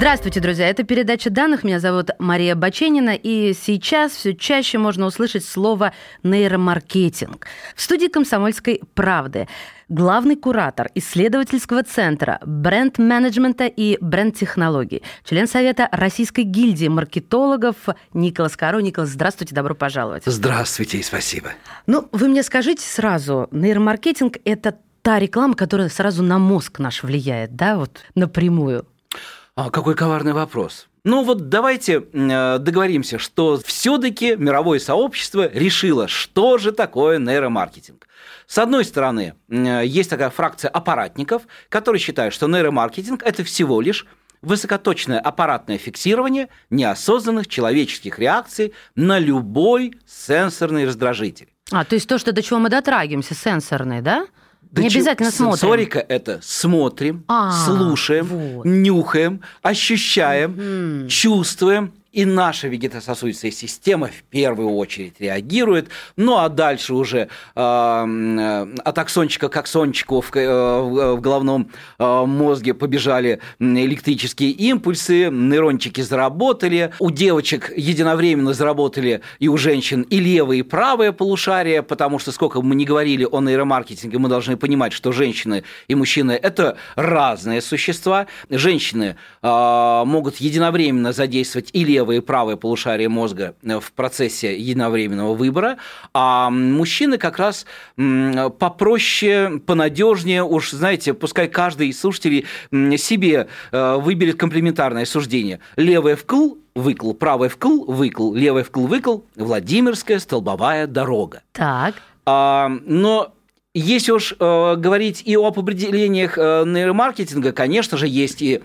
Здравствуйте, друзья. Это передача данных. Меня зовут Мария Баченина. И сейчас все чаще можно услышать слово нейромаркетинг. В студии «Комсомольской правды» главный куратор исследовательского центра бренд-менеджмента и бренд-технологий, член Совета Российской гильдии маркетологов Николас Каро. Николас, здравствуйте, добро пожаловать. Здравствуйте и спасибо. Ну, вы мне скажите сразу, нейромаркетинг – это та реклама, которая сразу на мозг наш влияет, да, вот напрямую? А какой коварный вопрос. Ну вот давайте э, договоримся, что все-таки мировое сообщество решило, что же такое нейромаркетинг. С одной стороны, э, есть такая фракция аппаратников, которые считают, что нейромаркетинг это всего лишь высокоточное аппаратное фиксирование неосознанных человеческих реакций на любой сенсорный раздражитель. А, то есть то, что до чего мы дотрагиваемся, сенсорный, да? Да не обязательно смотрим. Сенсорика – это смотрим, а, слушаем, вот. нюхаем, ощущаем, угу. чувствуем и наша вегетососудистая система в первую очередь реагирует, ну а дальше уже э, от аксончика к аксончику в, э, в головном э, мозге побежали электрические импульсы, нейрончики заработали, у девочек единовременно заработали и у женщин и левое, и правое полушарие, потому что сколько мы ни говорили о нейромаркетинге, мы должны понимать, что женщины и мужчины – это разные существа. Женщины э, могут единовременно задействовать и левое левое и правое полушарие мозга э, в процессе единовременного выбора, а мужчины как раз попроще, понадежнее, уж, знаете, пускай каждый из слушателей себе э, выберет комплементарное суждение. Левое вкл, выкл, правое вкл, выкл, левое вкл, выкл, Владимирская столбовая дорога. Так. А, но если уж э, говорить и об определениях э, нейромаркетинга, конечно же, есть и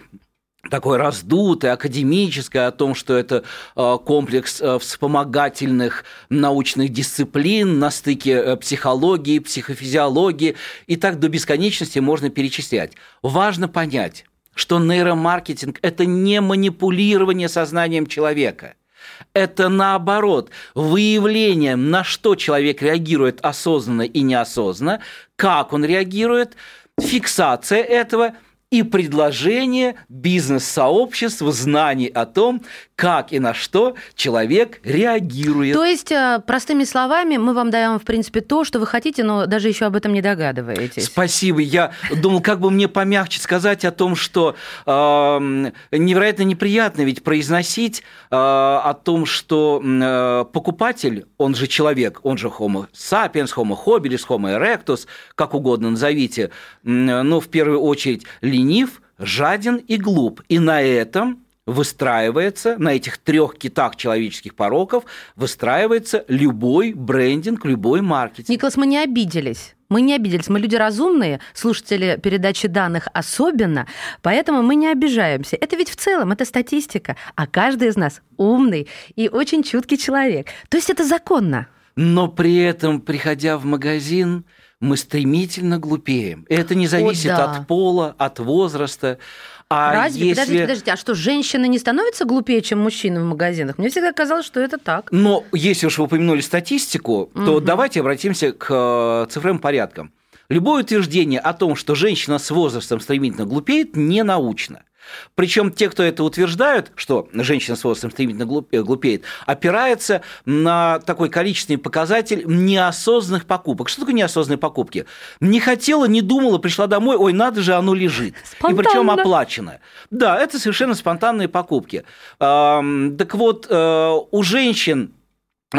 такое раздутое, академическое, о том, что это э, комплекс э, вспомогательных научных дисциплин на стыке э, психологии, психофизиологии, и так до бесконечности можно перечислять. Важно понять, что нейромаркетинг – это не манипулирование сознанием человека – это наоборот выявление, на что человек реагирует осознанно и неосознанно, как он реагирует, фиксация этого и предложение бизнес-сообществ знаний о том, как и на что человек реагирует. То есть, э, простыми словами, мы вам даем, в принципе, то, что вы хотите, но даже еще об этом не догадываетесь. Спасибо. Я думал, как бы мне помягче сказать о том, что э, невероятно неприятно ведь произносить э, о том, что э, покупатель, он же человек, он же homo sapiens, homo habilis, homo erectus, как угодно назовите, э, но в первую очередь ленив, жаден и глуп. И на этом выстраивается, на этих трех китах человеческих пороков выстраивается любой брендинг, любой маркетинг. Николас, мы не обиделись. Мы не обиделись, мы люди разумные, слушатели передачи данных особенно, поэтому мы не обижаемся. Это ведь в целом, это статистика, а каждый из нас умный и очень чуткий человек. То есть это законно. Но при этом, приходя в магазин, мы стремительно глупеем. Это не зависит О, да. от пола, от возраста. А Разве? Если... Подождите, подождите, а что, женщины не становятся глупее, чем мужчины в магазинах? Мне всегда казалось, что это так. Но если уж вы упомянули статистику, то угу. давайте обратимся к э, цифровым порядкам. Любое утверждение о том, что женщина с возрастом стремительно глупеет, не научно. Причем те, кто это утверждают, что женщина с возрастом стремительно глупеет, опирается на такой количественный показатель неосознанных покупок. Что такое неосознанные покупки? Не хотела, не думала, пришла домой, ой, надо же, оно лежит. Спонтанно. И причем оплачено. Да, это совершенно спонтанные покупки. Так вот, э, у женщин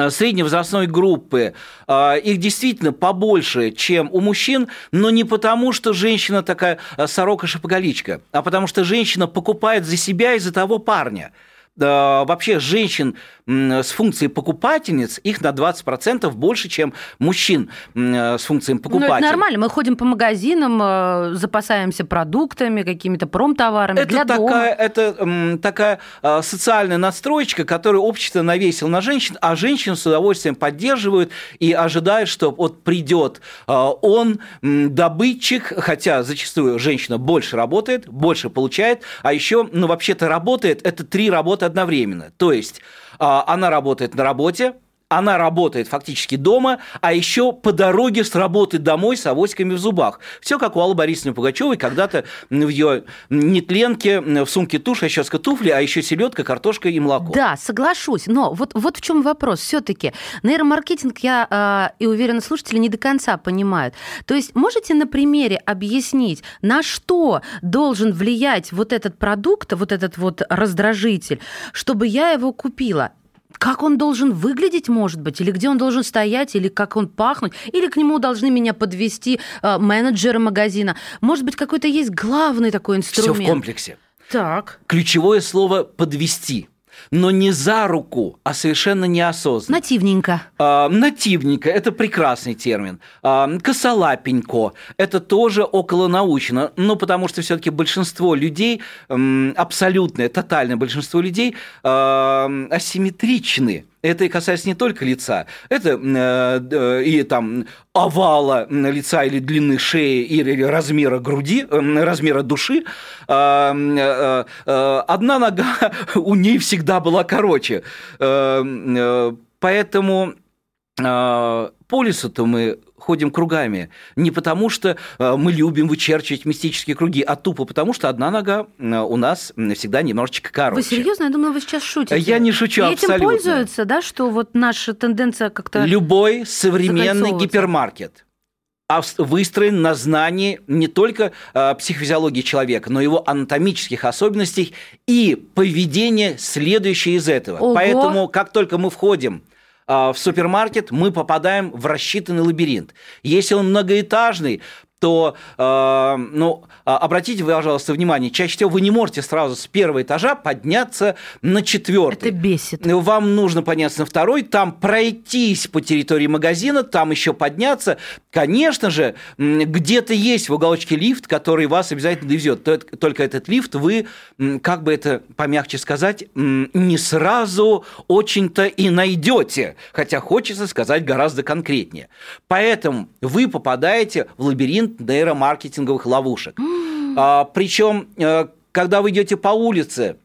Э, средней возрастной группы, э, их действительно побольше, чем у мужчин, но не потому, что женщина такая э, сорока-шапоголичка, а потому что женщина покупает за себя и за того парня – вообще женщин с функцией покупательниц, их на 20% больше, чем мужчин с функцией покупателя. Ну, это нормально. Мы ходим по магазинам, э, запасаемся продуктами, какими-то промтоварами это для такая, дома. Это такая э, социальная надстроечка, которую общество навесило на женщин, а женщины с удовольствием поддерживают и ожидают, что вот придет э, он, добытчик, хотя зачастую женщина больше работает, больше получает, а еще, ну, вообще-то работает, это три работы одновременно. То есть а, она работает на работе, она работает фактически дома, а еще по дороге с работы домой с авоськами в зубах. Все как у Аллы Борисовны Пугачевой, когда-то в ее нетленке, в сумке тушь, а щетка туфли, а еще селедка, картошка и молоко. Да, соглашусь. Но вот, вот в чем вопрос. Все-таки нейромаркетинг, я э, и уверена, слушатели не до конца понимают. То есть можете на примере объяснить, на что должен влиять вот этот продукт, вот этот вот раздражитель, чтобы я его купила? Как он должен выглядеть, может быть, или где он должен стоять, или как он пахнуть, или к нему должны меня подвести э, менеджеры магазина. Может быть, какой-то есть главный такой инструмент. Все в комплексе. Так. Ключевое слово подвести но не за руку, а совершенно неосознанно. Нативненько. А, нативненько – это прекрасный термин. А, косолапенько – это тоже околонаучно, ну, потому что все таки большинство людей, абсолютное, тотальное большинство людей а, асимметричны это и касается не только лица, это э, и там овала лица или длины шеи или размера груди, э, размера души. Э, э, э, одна нога у ней всегда была короче. Э, э, поэтому э, по лесу-то мы ходим кругами. Не потому, что э, мы любим вычерчивать мистические круги, а тупо потому, что одна нога э, у нас всегда немножечко короче. Вы серьезно? Я думала, вы сейчас шутите. Я не шучу И абсолютно. этим пользуются, да, что вот наша тенденция как-то Любой современный гипермаркет выстроен на знании не только э, психофизиологии человека, но и его анатомических особенностей и поведения, следующее из этого. Ого. Поэтому, как только мы входим а, в супермаркет, мы попадаем в рассчитанный лабиринт. Если он многоэтажный, то, э, ну, а, обратите, пожалуйста, внимание, чаще всего вы не можете сразу с первого этажа подняться на четвертый. Это бесит. Вам нужно подняться на второй, там пройтись по территории магазина, там еще подняться. Конечно же, где-то есть в уголочке лифт, который вас обязательно довезет. Только этот лифт вы, как бы это помягче сказать, не сразу очень-то и найдете. Хотя хочется сказать гораздо конкретнее. Поэтому вы попадаете в лабиринт лабиринт нейромаркетинговых ловушек. а, причем, э, когда вы идете по улице,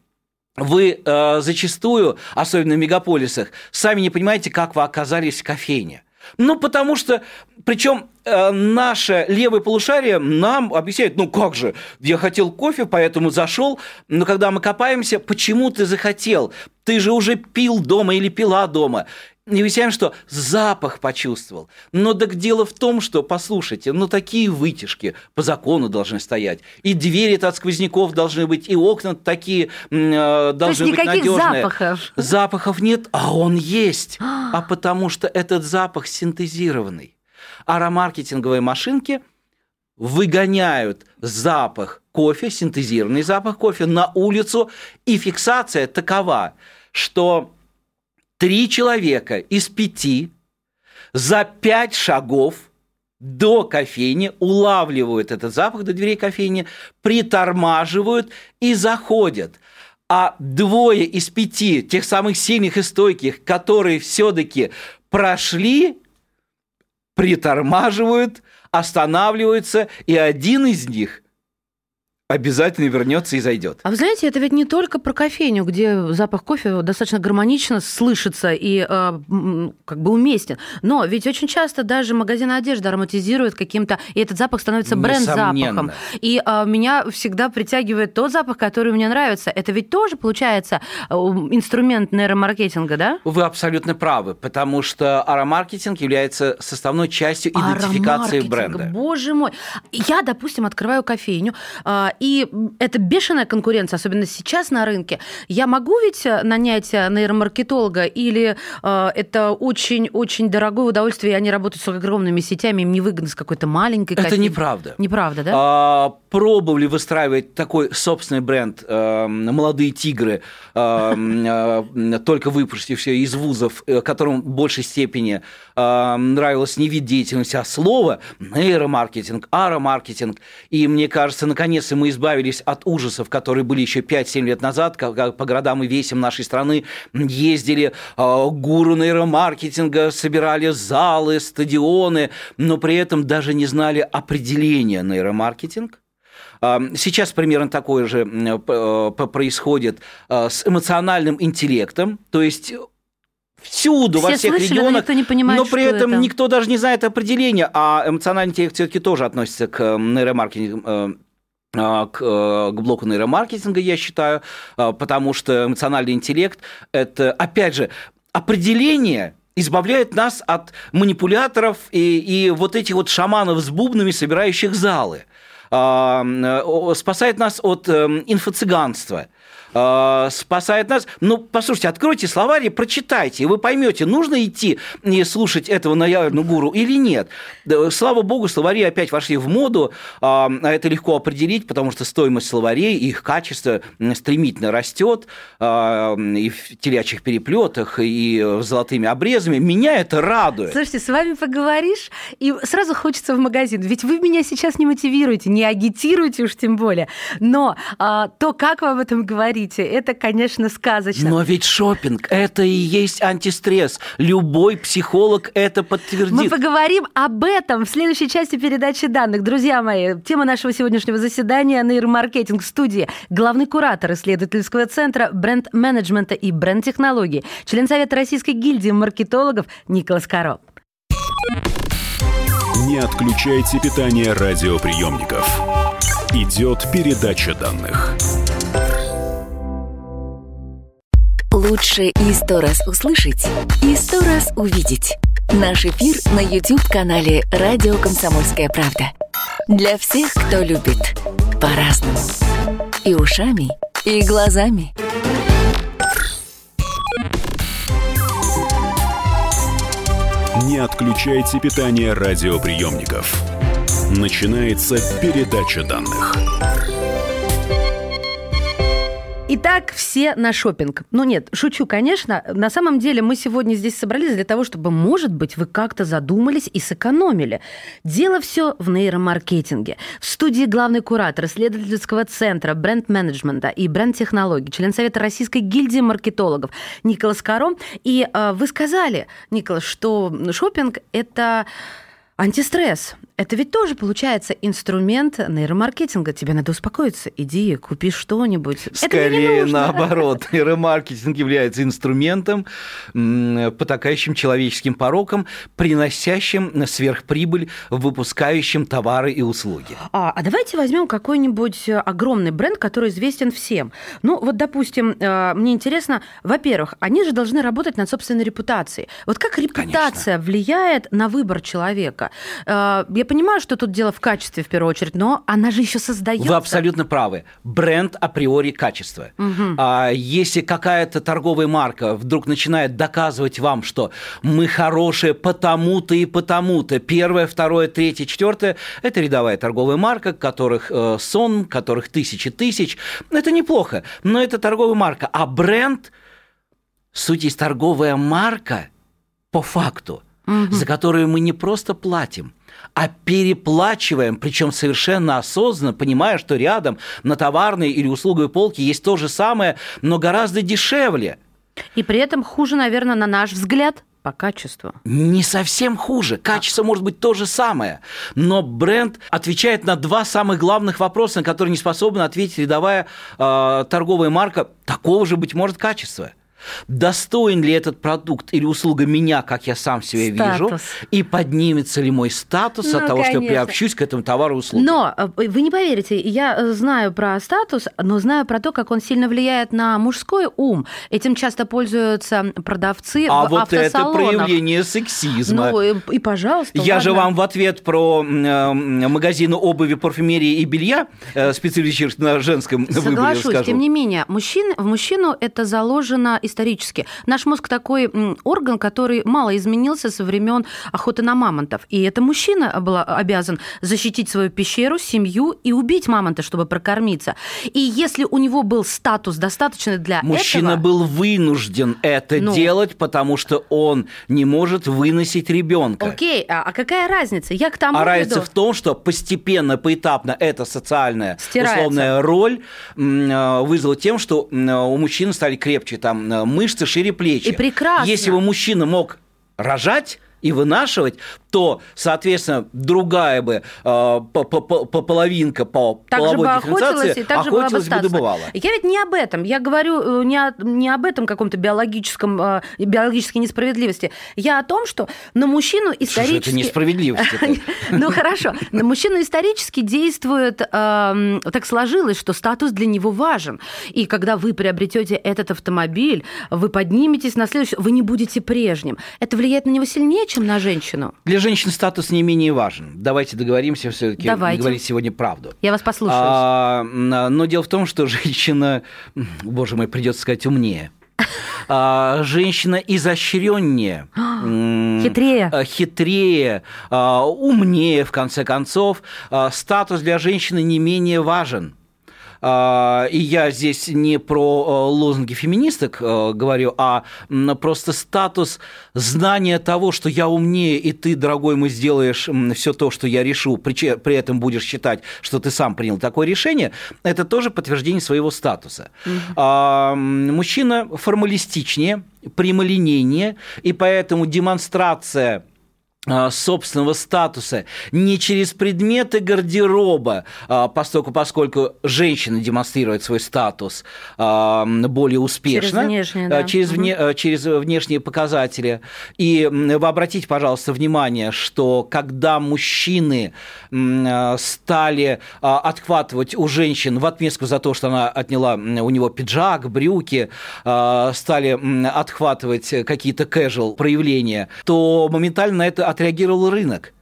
вы э, зачастую, особенно в мегаполисах, сами не понимаете, как вы оказались в кофейне. Ну, потому что, причем э, наше левое полушарие нам объясняет, ну как же, я хотел кофе, поэтому зашел, но когда мы копаемся, почему ты захотел? Ты же уже пил дома или пила дома. Не выясняем, что запах почувствовал. Но так дело в том, что, послушайте, ну такие вытяжки по закону должны стоять. И двери от сквозняков должны быть, и окна такие э, должны быть надежные. запахов? Запахов нет, а он есть. а потому что этот запах синтезированный. Аромаркетинговые машинки выгоняют запах кофе, синтезированный запах кофе на улицу, и фиксация такова, что три человека из пяти за пять шагов до кофейни улавливают этот запах до дверей кофейни, притормаживают и заходят. А двое из пяти, тех самых сильных и стойких, которые все-таки прошли, притормаживают, останавливаются, и один из них обязательно вернется и зайдет. А вы знаете, это ведь не только про кофейню, где запах кофе достаточно гармонично слышится и э, как бы уместен. Но ведь очень часто даже магазин одежды ароматизирует каким-то, и этот запах становится бренд-запахом. И э, меня всегда притягивает тот запах, который мне нравится. Это ведь тоже, получается, э, инструмент нейромаркетинга, да? Вы абсолютно правы, потому что аромаркетинг является составной частью идентификации бренда. Боже мой. Я, допустим, открываю кофейню, э, и это бешеная конкуренция, особенно сейчас на рынке. Я могу ведь э, нанять э, нейромаркетолога или э, это очень-очень дорогое удовольствие, и они работают с огромными сетями, им невыгодно с какой-то маленькой Это неправда. Неправда, да? А, пробовали выстраивать такой собственный бренд э, «Молодые тигры», э, э, только выпустившие из вузов, которым в большей степени нравилось не вид деятельности, а слово нейромаркетинг, аромаркетинг. И мне кажется, наконец-то мы избавились от ужасов, которые были еще 5-7 лет назад, когда по городам и весям нашей страны ездили э, гуру нейромаркетинга, собирали залы, стадионы, но при этом даже не знали определения нейромаркетинг. Сейчас примерно такое же э, происходит э, с эмоциональным интеллектом, то есть всюду, Все во всех слышали, регионах, но, никто не понимает, но при этом это. никто даже не знает определения, а эмоциональный интеллект все-таки тоже относится к э, нейромаркетингу э, к, э, к блоку нейромаркетинга, я считаю, э, потому что эмоциональный интеллект – это, опять же, определение избавляет нас от манипуляторов и, и вот этих вот шаманов с бубнами, собирающих залы, А, э, спасает нас от э, инфо-цыганства – э, спасает нас. Ну, послушайте, откройте словарь и прочитайте, и вы поймете, нужно идти и слушать этого наявную гуру или нет. Слава богу, словари опять вошли в моду, а это легко определить, потому что стоимость словарей, их качество стремительно растет а, и в телячьих переплетах, и золотыми обрезами. Меня это радует. Слушайте, с вами поговоришь, и сразу хочется в магазин. Ведь вы меня сейчас не мотивируете, не агитируете уж тем более. Но а, то, как вы об этом говорите, это, конечно, сказочно. Но ведь шопинг это и есть антистресс. Любой психолог это подтвердит. Мы поговорим об этом в следующей части передачи данных. Друзья мои, тема нашего сегодняшнего заседания – нейромаркетинг студии. Главный куратор исследовательского центра бренд-менеджмента и бренд-технологий, член Совета Российской гильдии маркетологов Николас Каро. Не отключайте питание радиоприемников. Идет передача данных. Лучше и сто раз услышать, и сто раз увидеть. Наш эфир на YouTube-канале «Радио Комсомольская правда». Для всех, кто любит по-разному. И ушами, и глазами. Не отключайте питание радиоприемников. Начинается передача данных. Итак, все на шопинг. Ну нет, шучу, конечно. На самом деле мы сегодня здесь собрались для того, чтобы, может быть, вы как-то задумались и сэкономили. Дело все в нейромаркетинге. В студии главный куратор исследовательского центра бренд-менеджмента и бренд-технологий, член Совета Российской гильдии маркетологов Николас Каро. И э, вы сказали, Николас, что шопинг – это антистресс. Это ведь тоже получается инструмент нейромаркетинга. Тебе надо успокоиться. Иди, купи что-нибудь. Скорее наоборот. Нейромаркетинг является инструментом, потакающим человеческим пороком, приносящим сверхприбыль, выпускающим товары и услуги. А, а давайте возьмем какой-нибудь огромный бренд, который известен всем. Ну, вот, допустим, мне интересно, во-первых, они же должны работать над собственной репутацией. Вот как репутация Конечно. влияет на выбор человека? Я понимаю, что тут дело в качестве в первую очередь, но она же еще создается. Вы абсолютно правы. Бренд априори качество. Угу. А, если какая-то торговая марка вдруг начинает доказывать вам, что мы хорошие потому-то и потому-то, первое, второе, третье, четвертое, это рядовая торговая марка, которых э, сон, которых тысячи тысяч, это неплохо, но это торговая марка. А бренд, суть есть торговая марка по факту, угу. за которую мы не просто платим, а переплачиваем, причем совершенно осознанно, понимая, что рядом на товарной или услуговой полке есть то же самое, но гораздо дешевле. И при этом хуже, наверное, на наш взгляд, по качеству? Не совсем хуже. Качество может быть то же самое. Но бренд отвечает на два самых главных вопроса, на которые не способна ответить рядовая э, торговая марка такого же, быть может, качества достоин ли этот продукт или услуга меня, как я сам себя статус. вижу, и поднимется ли мой статус ну, от того, конечно. что я приобщусь к этому товару и услуге. Но э, вы не поверите, я э, знаю про статус, но знаю про то, как он сильно влияет на мужской ум. Этим часто пользуются продавцы а в вот это проявление сексизма. Ну и, и пожалуйста. Я ладно. же вам в ответ про э, магазины обуви, парфюмерии и белья, специализируясь на женском Соглашусь, выборе, скажу. тем не менее, мужчин, в мужчину это заложено исторически. Наш мозг такой орган, который мало изменился со времен охоты на мамонтов. И это мужчина был обязан защитить свою пещеру, семью и убить мамонта, чтобы прокормиться. И если у него был статус достаточный для Мужчина этого... был вынужден это ну... делать, потому что он не может выносить ребенка. Окей, а, а какая разница? Я к тому А разница в том, что постепенно, поэтапно эта социальная Стирается. условная роль а, вызвала тем, что у мужчин стали крепче там мышцы, шире плечи. И прекрасно. Если бы мужчина мог рожать и вынашивать, то, соответственно, другая бы э, половинка по так половой бы дифференциации и так охотилась бы, бы добывала. Я ведь не об этом. Я говорю э, не, о, не об этом каком-то биологическом, э, биологической несправедливости. Я о том, что на мужчину исторически... Что это несправедливость? Ну хорошо. На мужчину исторически действует... Так сложилось, что статус для него важен. И когда вы приобретете этот автомобиль, вы подниметесь на следующий... Вы не будете прежним. Это влияет на него сильнее, чем на женщину? Для женщин статус не менее важен. Давайте договоримся все-таки говорить сегодня правду. Я вас послушаю. А, но дело в том, что женщина, боже мой, придется сказать, умнее. А, женщина изощреннее, хитрее, а, хитрее, а, умнее, в конце концов. Статус для женщины не менее важен. А, и я здесь не про э, лозунги феминисток э, говорю, а просто статус знания того, что я умнее, и ты, дорогой мой, сделаешь все то, что я решу, при этом будешь считать, что ты сам принял такое решение, это тоже подтверждение своего статуса. Угу. Мужчина формалистичнее, прямолинейнее, и поэтому демонстрация собственного статуса не через предметы гардероба, а, поскольку, поскольку женщина демонстрирует свой статус а, более успешно, через, внешние, да. через, вне, через внешние показатели. И вы обратите, пожалуйста, внимание, что когда мужчины стали отхватывать у женщин в отместку за то, что она отняла у него пиджак, брюки, стали отхватывать какие-то casual проявления, то моментально это отреагировал рынок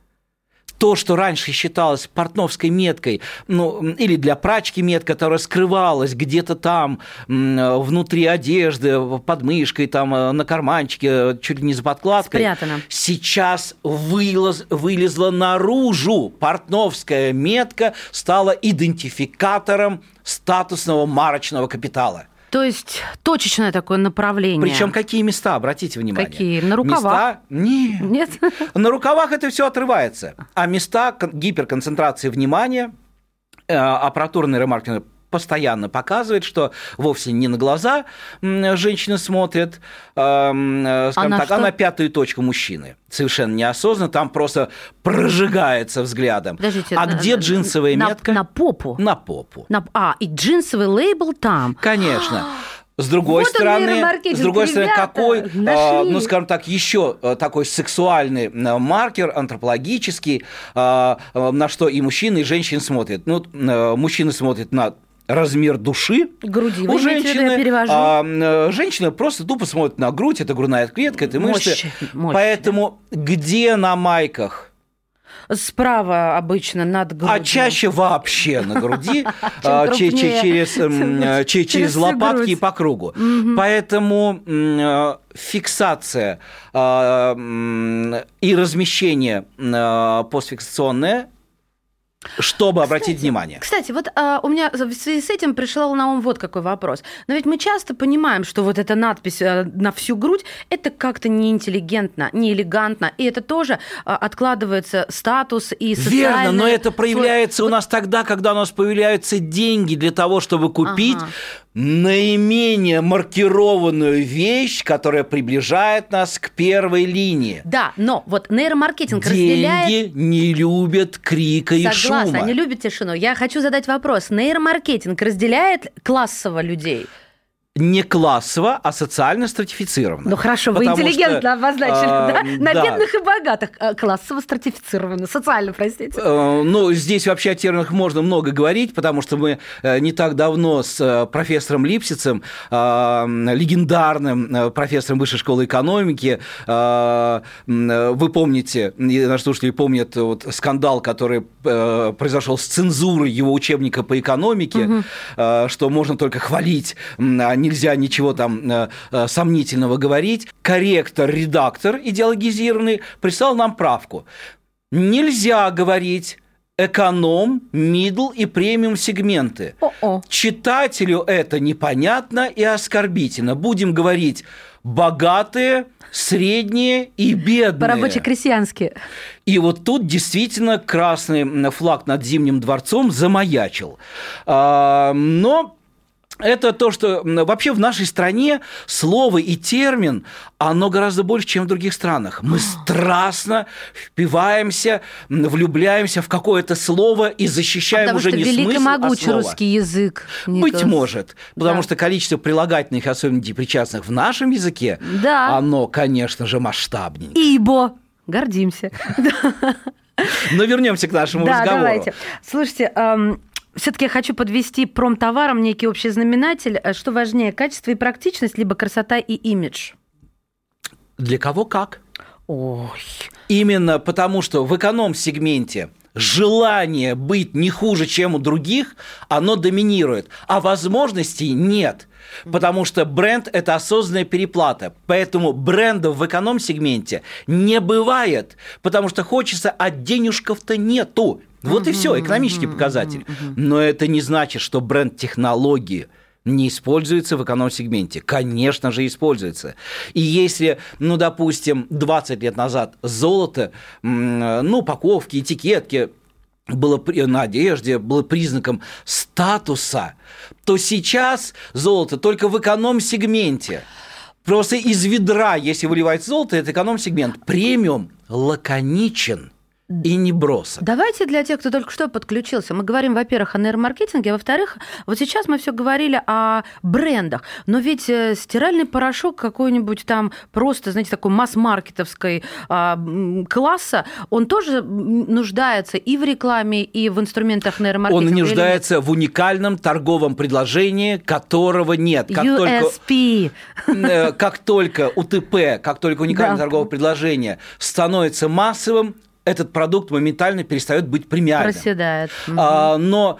то, что раньше считалось портновской меткой, ну, или для прачки метка, которая скрывалась где-то там, внутри одежды, под мышкой, там, э, на карманчике, чуть ли не за подкладкой. Спрятано. Сейчас вылез, вылезла наружу. Портновская метка стала идентификатором статусного марочного капитала. То есть точечное такое направление. Причем какие места, обратите внимание. Какие? На рукавах? Места... Нет. Нет. На рукавах это все отрывается. А места гиперконцентрации внимания, э, аппаратурный ремаркетинг постоянно показывает, что вовсе не на глаза женщины смотрят, эм, э, скажем а так, что? а на пятую точку мужчины. Совершенно неосознанно, там просто прожигается взглядом. Подождите, а на, где джинсовая на, метка? На попу? На попу. На, а, и джинсовый лейбл там? Конечно. С другой вот стороны, с другой стороны, какой, нашли. ну скажем так, еще э, такой сексуальный э, маркер антропологический, на что и мужчины, и женщины смотрят. Ну, мужчины смотрят на размер души Груди, у женщины. Перевожу. А, э, женщина просто тупо смотрит на грудь, это грудная клетка, это мышцы. Мощь, мощь. Поэтому где на майках? Справа обычно над грудью. А чаще вообще на груди, а, через, э, лопатки и по кругу. Поэтому э, фиксация а, и размещение постфиксационное чтобы кстати, обратить внимание. Кстати, вот а, у меня в связи с этим пришел на ум вот какой вопрос. Но ведь мы часто понимаем, что вот эта надпись а, на всю грудь это как-то неинтеллигентно, неэлегантно, и это тоже а, откладывается статус и социальный... Верно, но это проявляется у нас тогда, когда у нас появляются деньги для того, чтобы купить ага наименее маркированную вещь, которая приближает нас к первой линии. Да, но вот нейромаркетинг Деньги разделяет... Не любят крика Согласна, и шума. Согласна, они любят тишину. Я хочу задать вопрос. Нейромаркетинг разделяет классово людей? Не классово, а социально стратифицировано. Ну хорошо, вы интеллигентно что, обозначили, э, да? На да. бедных и богатых э, классово стратифицировано, социально, простите. Э, ну, здесь вообще о терминах можно много говорить, потому что мы э, не так давно с э, профессором Липсицем, э, легендарным профессором Высшей школы экономики, э, вы помните, наши слушатели помнят вот, скандал, который э, произошел с цензурой его учебника по экономике, угу. э, что можно только хвалить, а нельзя ничего там э, э, сомнительного говорить. Корректор, редактор идеологизированный прислал нам правку. Нельзя говорить эконом, мидл и премиум сегменты. О-о. Читателю это непонятно и оскорбительно. Будем говорить богатые, средние и бедные. По-рабоче-крестьянски. И вот тут действительно красный флаг над Зимним дворцом замаячил. А, но это то, что вообще в нашей стране слово и термин, оно гораздо больше, чем в других странах. Мы страстно впиваемся, влюбляемся в какое-то слово и защищаем потому уже что не великий смысл, могучий а слово. русский язык. Николас. Быть может, потому Да. что количество прилагательных, особенно причастных в нашем языке, Да. оно, конечно же, масштабнее. Ибо. Гордимся. Но вернемся к нашему да, разговору. давайте. Слушайте, все-таки я хочу подвести промтоваром некий общий знаменатель. Э, Что важнее, качество и практичность, либо красота и имидж? Для кого как? Ой. Именно потому, что в эконом-сегменте желание быть не хуже, чем у других, оно доминирует, а возможностей нет. Потому что бренд – это осознанная переплата. Поэтому брендов в эконом-сегменте не бывает, потому что хочется, а денежков-то нету. Вот и все, экономический показатель. Но это не значит, что бренд технологии не используется в эконом-сегменте. Конечно же, используется. И если, ну, допустим, 20 лет назад золото, ну, упаковки, этикетки, было на одежде, было признаком статуса, то сейчас золото только в эконом-сегменте. Просто из ведра, если выливать золото, это эконом-сегмент. Премиум лаконичен и не бросок. Давайте для тех, кто только что подключился, мы говорим, во-первых, о нейромаркетинге, а во-вторых, вот сейчас мы все говорили о брендах, но ведь э, стиральный порошок какой-нибудь там просто, знаете, такой масс-маркетовской а, класса, он тоже нуждается и в рекламе, и в инструментах нейромаркетинга. Он нуждается в уникальном торговом предложении, которого нет. Как только USP. э, как только УТП, как только уникальное Да. торговое предложение становится массовым, этот продукт моментально перестает быть премиальным. Проседает. Мгм. А, но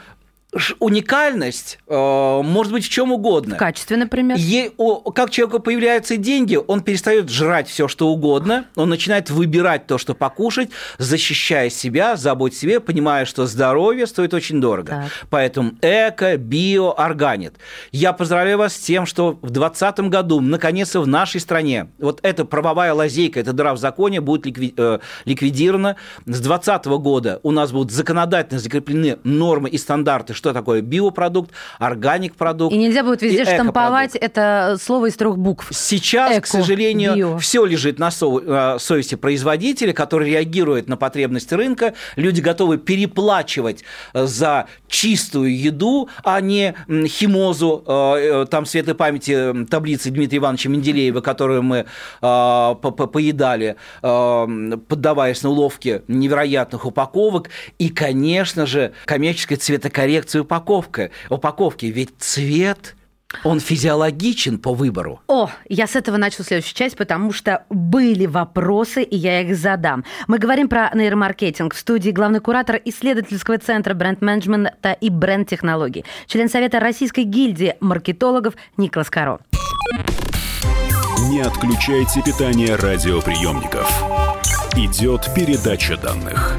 уникальность э, может быть в чем угодно. В качестве, например. Е- о- как человеку появляются деньги, он перестает жрать все, что угодно, он начинает выбирать то, что покушать, защищая себя, заботить о себе, понимая, что здоровье стоит очень дорого. Так. Поэтому эко, био, органит. Я поздравляю вас с тем, что в 2020 году, наконец-то, в нашей стране вот эта правовая лазейка, эта дыра в законе будет ликви- э, ликвидирована. С 2020 года у нас будут законодательно закреплены нормы и стандарты, что такое биопродукт, органик продукт. И нельзя будет везде штамповать это слово из трех букв. Сейчас, Эко, к сожалению, био. все лежит на со- э, совести производителя, который реагирует на потребности рынка. Люди готовы переплачивать э, за чистую еду, а не химозу, э, там светлой памяти таблицы Дмитрия Ивановича Менделеева, которую мы по- по- поедали, поддаваясь на уловки невероятных упаковок. И, конечно же, коммерческая цветокоррекция упаковка, упаковки. Ведь цвет... Он физиологичен по выбору. О, я с этого начну следующую часть, потому что были вопросы, и я их задам. Мы говорим про нейромаркетинг. В студии главный куратор исследовательского центра бренд-менеджмента и бренд-технологий, член Совета Российской гильдии маркетологов Николас Каро. Не отключайте питание радиоприемников. Идет передача данных.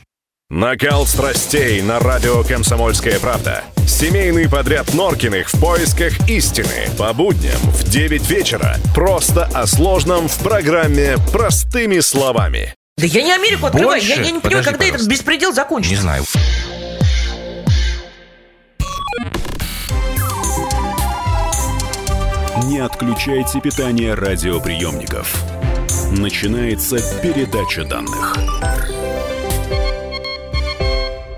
Накал страстей на радио «Комсомольская правда». Семейный подряд Норкиных в поисках истины. По будням в 9 вечера. Просто о сложном в программе «Простыми словами». Да я не Америку открываю. Больше? Я, я не понимаю, Подожди, когда этот пожалуйста. беспредел Не закончится. знаю. Не отключайте питание радиоприемников. Начинается передача данных.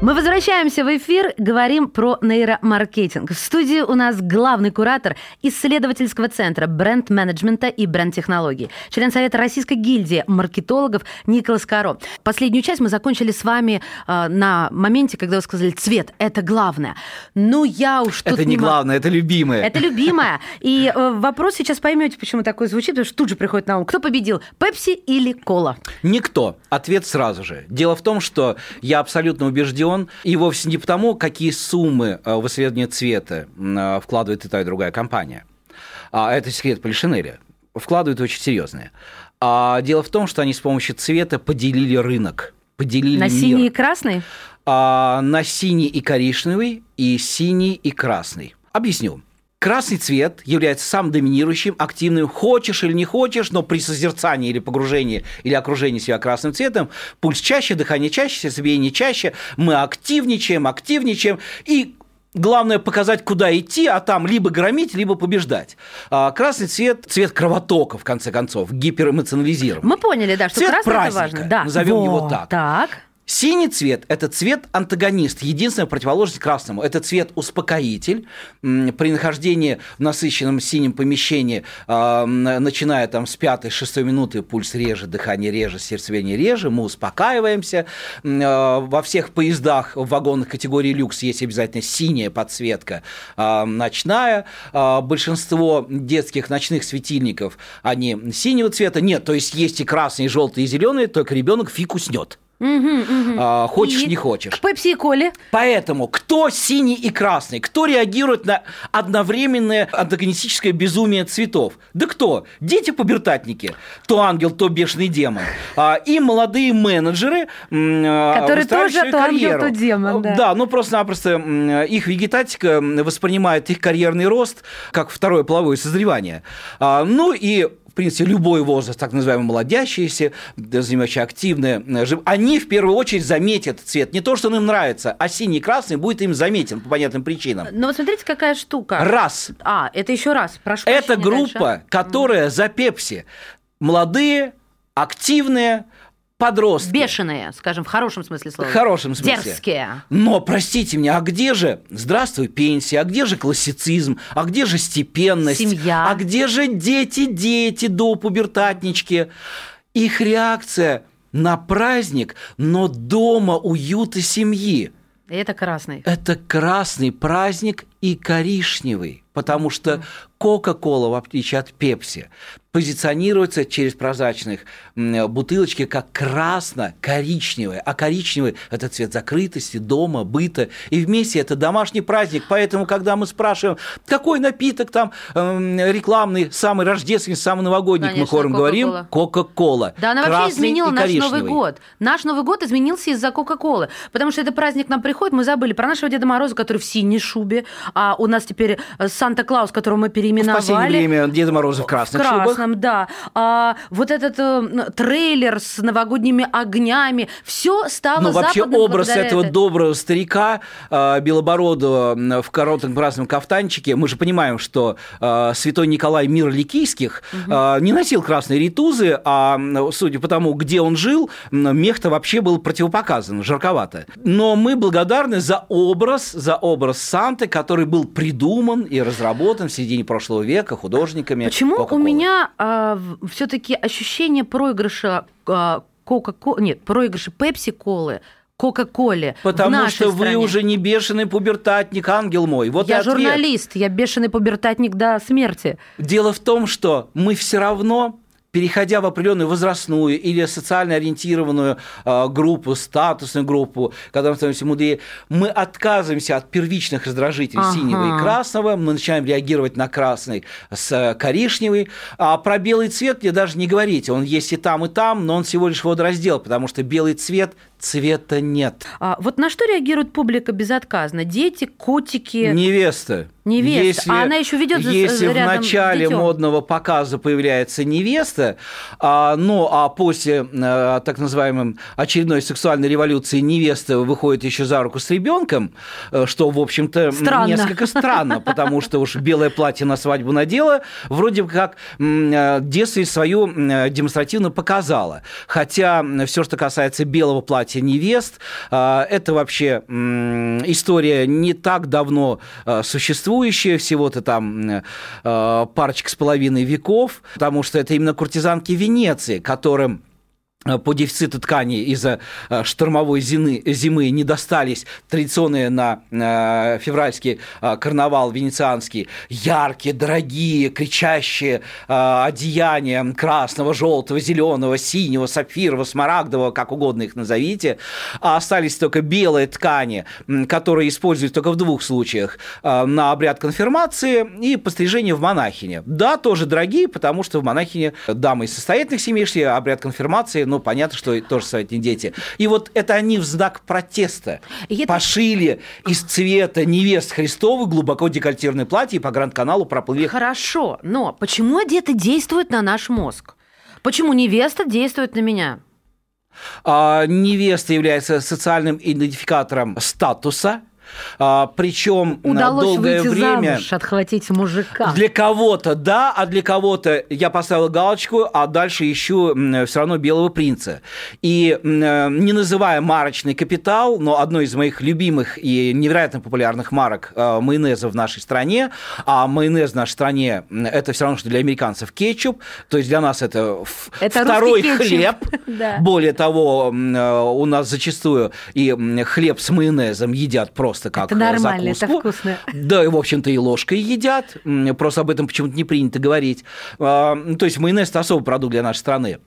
Мы возвращаемся в эфир, говорим про нейромаркетинг. В студии у нас главный куратор исследовательского центра бренд-менеджмента и бренд-технологий, член Совета Российской гильдии маркетологов Николас Каро. Последнюю часть мы закончили с вами э, на моменте, когда вы сказали «цвет – это главное». Ну, я уж тут Это не мо- главное, это любимое. Это любимое. И э, вопрос сейчас поймете, почему такой звучит, потому что тут же приходит на ум. Кто победил, Пепси или Кола? Никто. Ответ сразу же. Дело в том, что я абсолютно убежден, и вовсе не потому, какие суммы э, в исследование цвета э, вкладывает и та, и другая компания. А это секрет Полишинеля. Вкладывают очень серьезные. А дело в том, что они с помощью цвета поделили рынок, поделили На мир. синий и красный? А, на синий и коричневый, и синий и красный. Объясню. Красный цвет является самым доминирующим, активным. Хочешь или не хочешь, но при созерцании или погружении или окружении себя красным цветом, пульс чаще, дыхание чаще, сердцебиение чаще, мы активничаем, активничаем. И Главное показать, куда идти, а там либо громить, либо побеждать. А красный цвет – цвет кровотока, в конце концов, гиперэмоционализирован. Мы поняли, да, что Цвет красный это важно. Да. назовем его Вот так. Так. Синий цвет – это цвет антагонист, единственная противоположность красному. Это цвет успокоитель. При нахождении в насыщенном синем помещении, а, начиная там с пятой, шестой минуты, пульс реже, дыхание реже, сердцебиение реже, мы успокаиваемся. А, Во всех поездах, в вагонах категории люкс есть обязательно синяя подсветка, а, ночная. Большинство детских ночных светильников, они синего цвета. Нет, то есть есть и красные, и желтые, и зеленые, только ребенок фиг уснет. А, хочешь, И не хочешь. К Пепси и Коле. Поэтому кто синий и красный? Кто реагирует на одновременное антагонистическое безумие цветов? Да кто? Дети-пубертатники. То ангел, то бешеный демон. А, И молодые менеджеры, а, Которые тоже то ангел, то демон, да. Да, ну просто-напросто их вегетатика воспринимает их карьерный рост как второе половое созревание. А, Ну и в принципе, любой возраст, так называемые молодящиеся, занимающие активные, э, они в первую очередь заметят цвет. Не то, что он им нравится, а синий и красный будет им заметен по понятным причинам. Но вот смотрите, какая штука. Раз. А, это еще раз. Прошу Это группа, дальше. которая за Пепси. Молодые, активные, подростки. Бешеные, скажем, в хорошем смысле слова. В хорошем смысле. Дерзкие. Но, простите меня, а где же, здравствуй, пенсия, а где же классицизм, а где же степенность, Семья. а где же дети, дети, до пубертатнички? Их реакция на праздник, но дома уют и семьи. И это красный. Это красный праздник и коричневый, потому что Кока-Кола, в отличие от Пепси, позиционируется через прозрачных бутылочки как красно-коричневый, а коричневый – это цвет закрытости, дома, быта, и вместе это домашний праздник, поэтому, когда мы спрашиваем, какой напиток там эм, рекламный, самый рождественский, самый новогодний, мы Конечно, хором говорим, Кока-Кола. Да, она вообще изменила наш Новый год. Наш Новый год изменился из-за Кока-Колы. Потому что это праздник нам приходит, мы забыли про нашего Деда Мороза, который в синей шубе, а у нас теперь э, Санта-Клаус, которого мы В переименовали. последнее время Деда Мороза в красных в шубах. Красном, да. А, вот этот э, трейлер с новогодними огнями, все стало Ну, вообще образ этого этой- доброго старика э, белобородого м, в коротком красном кафтанчике, мы же понимаем, что э, святой Николай Мирликийских э, не носил красные ритузы, а судя по тому, где он жил, мех-то вообще был противопоказан, жарковато. Но мы благодарны за образ, за образ Санты, который был придуман и разработан в середине прошлого века художниками. Почему у Coca-Cola. Меня все-таки ощущение проигрыша а, Кока-Колы, нет, проигрыша Пепси-колы, Кока-Коле Потому что вы стране? уже не бешеный пубертатник, ангел мой. Вот Я ответ. журналист, я бешеный пубертатник до смерти. Дело в том, что мы все равно переходя в определенную возрастную или социально ориентированную э, группу, статусную группу, когда мы становимся мудрее, мы отказываемся от первичных раздражителей Ага. синего и красного, мы начинаем реагировать на красный с э, коричневый, а про белый цвет мне даже не говорите, он есть и там, и там, но он всего лишь водораздел, потому что белый цвет цвета нет. А, вот на что реагирует публика безотказно? Дети, котики? Невеста. Невеста. А она еще ведет за- Если в начале детем. модного показа появляется невеста, а, ну а после а, так называемой очередной сексуальной революции невеста выходит еще за руку с ребенком, э, что, в общем-то, несколько странно, потому что уж белое платье на свадьбу надела, вроде бы как э, детство свою э, демонстративно показала. Хотя все, что касается белого платья невест, а, это вообще история не так давно а, существующая, всего-то там а, парочка с половиной веков, потому что это именно куртизанки Венеции, которым по дефициту ткани из-за э, штормовой зимы, зимы не достались традиционные на э, февральский карнавал венецианский. Яркие, дорогие, кричащие одеяния красного, желтого, зеленого, синего, сапфирового, смарагдового, как угодно их назовите, а остались только белые ткани, которые используют только в двух случаях. На обряд конфирмации и пострижение в монахине. Да, тоже дорогие, потому что в монахине дамы из состоятельных семей шли, обряд конфирмации ну, понятно, что тоже советные дети. И вот это они в знак протеста и пошили это... из цвета невест Христовых глубоко декольтированное платье и по Гранд-каналу проплыли. Хорошо, но почему одеты действует на наш мозг? Почему невеста действует на меня? А, невеста является социальным идентификатором статуса – а, причем Удалось долгое выйти время... Замуж, отхватить мужика. Для кого-то да, а для кого-то я поставил галочку, а дальше ищу все равно белого принца. И не называя марочный капитал, но одной из моих любимых и невероятно популярных марок а, майонеза в нашей стране, а майонез в нашей стране это все равно, что для американцев кетчуп, то есть для нас это, это второй хлеб. да. Более того, у нас зачастую и хлеб с майонезом едят просто просто как это нормально, закуску. это вкусно. Да, и, в общем-то, и ложкой едят. Просто об этом почему-то не принято говорить. А, то есть майонез – это особый продукт для нашей страны.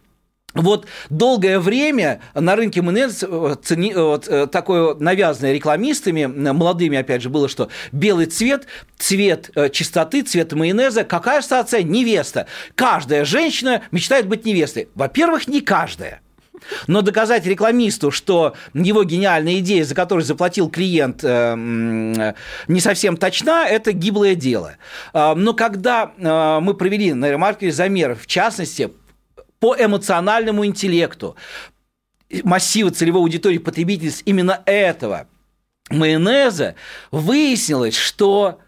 Вот долгое время на рынке майонез э, цени, э, вот, э, такое навязанное рекламистами, молодыми, опять же, было, что белый цвет, цвет чистоты, цвет майонеза. Какая ассоциация? Невеста. Каждая женщина мечтает быть невестой. Во-первых, не каждая. Но доказать рекламисту, что его гениальная идея, за которую заплатил клиент, э, не совсем точна, это гиблое дело. Э, но когда э, мы провели на ремарке замер, в частности, по эмоциональному интеллекту, массива целевой аудитории потребительниц именно этого майонеза, выяснилось, что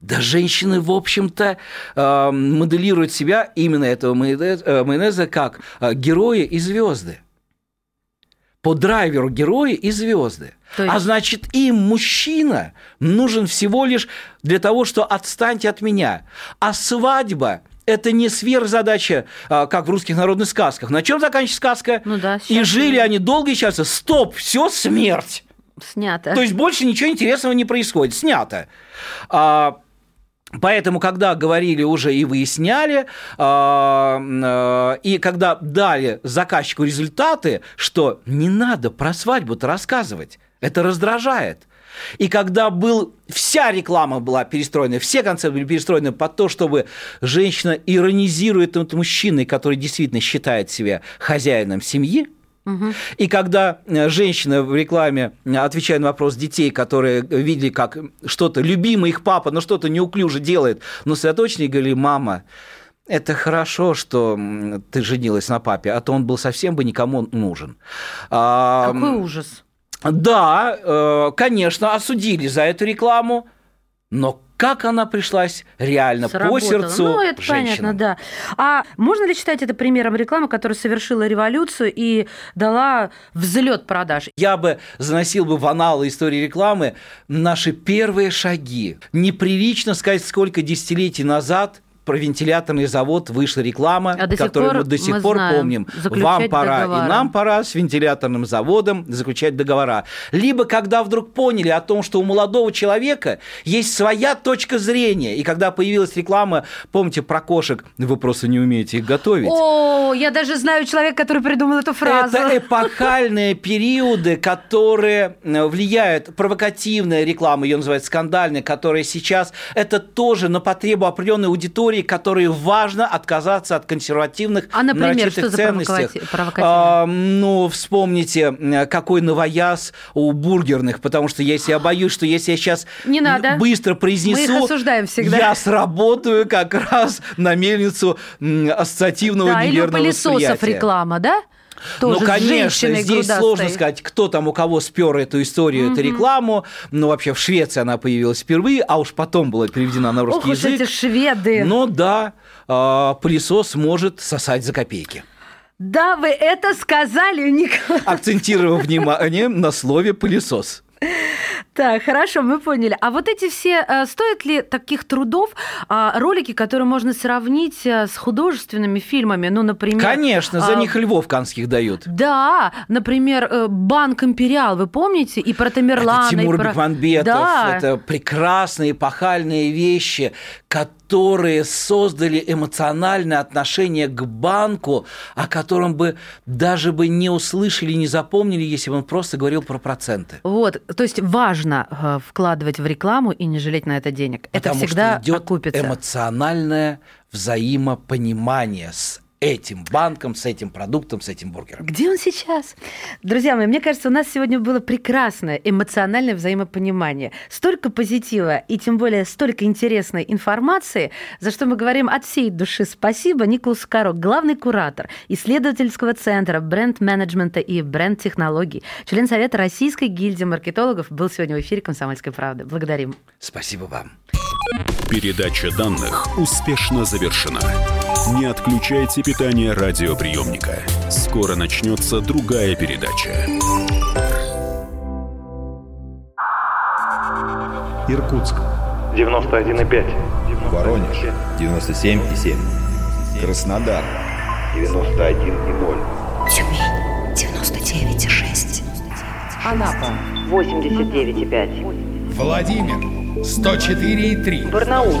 да женщины, в общем-то, э, моделируют себя именно этого э, майонеза как э, герои и звезды. По драйверу герои и звезды. А есть... А значит, им мужчина нужен всего лишь для того, что отстаньте от меня. А свадьба это не сверхзадача, как в русских народных сказках. На чем заканчивается сказка? Ну да, и жили они долго и счастливо. Стоп, все смерть. Снято. То есть больше ничего интересного не происходит. Снято. А, Поэтому, когда говорили уже и выясняли, а, а, и когда дали заказчику результаты, что не надо про свадьбу-то рассказывать, это раздражает. И когда был, вся реклама была перестроена, все концепты были перестроены под то, чтобы женщина иронизирует над мужчиной, который действительно считает себя хозяином семьи, и когда э, женщина в рекламе, э, отвечая на вопрос детей, которые видели, как что-то, любимый их папа, но что-то неуклюже делает, но сосредоточеннее говорили, мама, это хорошо, что ты женилась на папе, а то он был совсем бы никому нужен. Какой ужас. Да, э, конечно, осудили за эту рекламу, но как она пришлась реально Сработала. по сердцу Ну, это женщинам. понятно, да. А можно ли считать это примером рекламы, которая совершила революцию и дала взлет продаж? Я бы заносил бы в аналы истории рекламы наши первые шаги. Неприлично сказать, сколько десятилетий назад про вентиляторный завод вышла реклама, а которую мы до сих мы пор знаем, помним. Вам пора договора. и нам пора с вентиляторным заводом заключать договора. Либо когда вдруг поняли о том, что у молодого человека есть своя точка зрения, и когда появилась реклама, помните про кошек, вы просто не умеете их готовить. О, я даже знаю человека, который придумал эту фразу. Это эпохальные периоды, которые э, влияют, провокативная реклама, ее называют скандальная, которая сейчас, это тоже на потребу определенной аудитории категории, которые важно отказаться от консервативных а, например, что. За а, ну, вспомните, какой новояз у бургерных, потому что если я боюсь, что если я сейчас Не надо. быстро произнесу, Мы их осуждаем всегда. я сработаю как раз на мельницу ассоциативного да, неверного или у пылесосов реклама, да? Тоже ну, конечно, здесь грудастой. сложно сказать, кто там у кого спер эту историю, угу. эту рекламу. Ну, вообще, в Швеции она появилась впервые, а уж потом была переведена на русский Ох, язык. эти шведы. Но да, а, пылесос может сосать за копейки. Да, вы это сказали, Николай. Акцентировав внимание на слове пылесос. Так, хорошо, мы поняли. А вот эти все, э, стоят ли таких трудов а, ролики, которые можно сравнить э, с художественными фильмами? Ну, например... Конечно, за а, них львов канских дают. Да, например, э, Банк Империал, вы помните? И про Тамерлана, это Тимур и про... Бекмамбетов, Да. это прекрасные эпохальные вещи, которые создали эмоциональное отношение к банку, о котором бы даже бы не услышали, не запомнили, если бы он просто говорил про проценты. Вот, то есть важно э, вкладывать в рекламу и не жалеть на это денег. это Потому всегда что идет окупится. эмоциональное взаимопонимание с этим банком, с этим продуктом, с этим бургером. Где он сейчас? Друзья мои, мне кажется, у нас сегодня было прекрасное эмоциональное взаимопонимание. Столько позитива и тем более столько интересной информации, за что мы говорим от всей души спасибо Николасу Каро, главный куратор исследовательского центра бренд-менеджмента и бренд-технологий, член Совета Российской гильдии маркетологов, был сегодня в эфире «Комсомольской правды». Благодарим. Спасибо вам. Передача данных успешно завершена. Не отключайте питание радиоприемника. Скоро начнется другая передача. Иркутск. 91,5. Воронеж. 97,7. Краснодар. 91,0. Тюмень 99,6. Анапа 89,5. Владимир. 104,3. Барнаул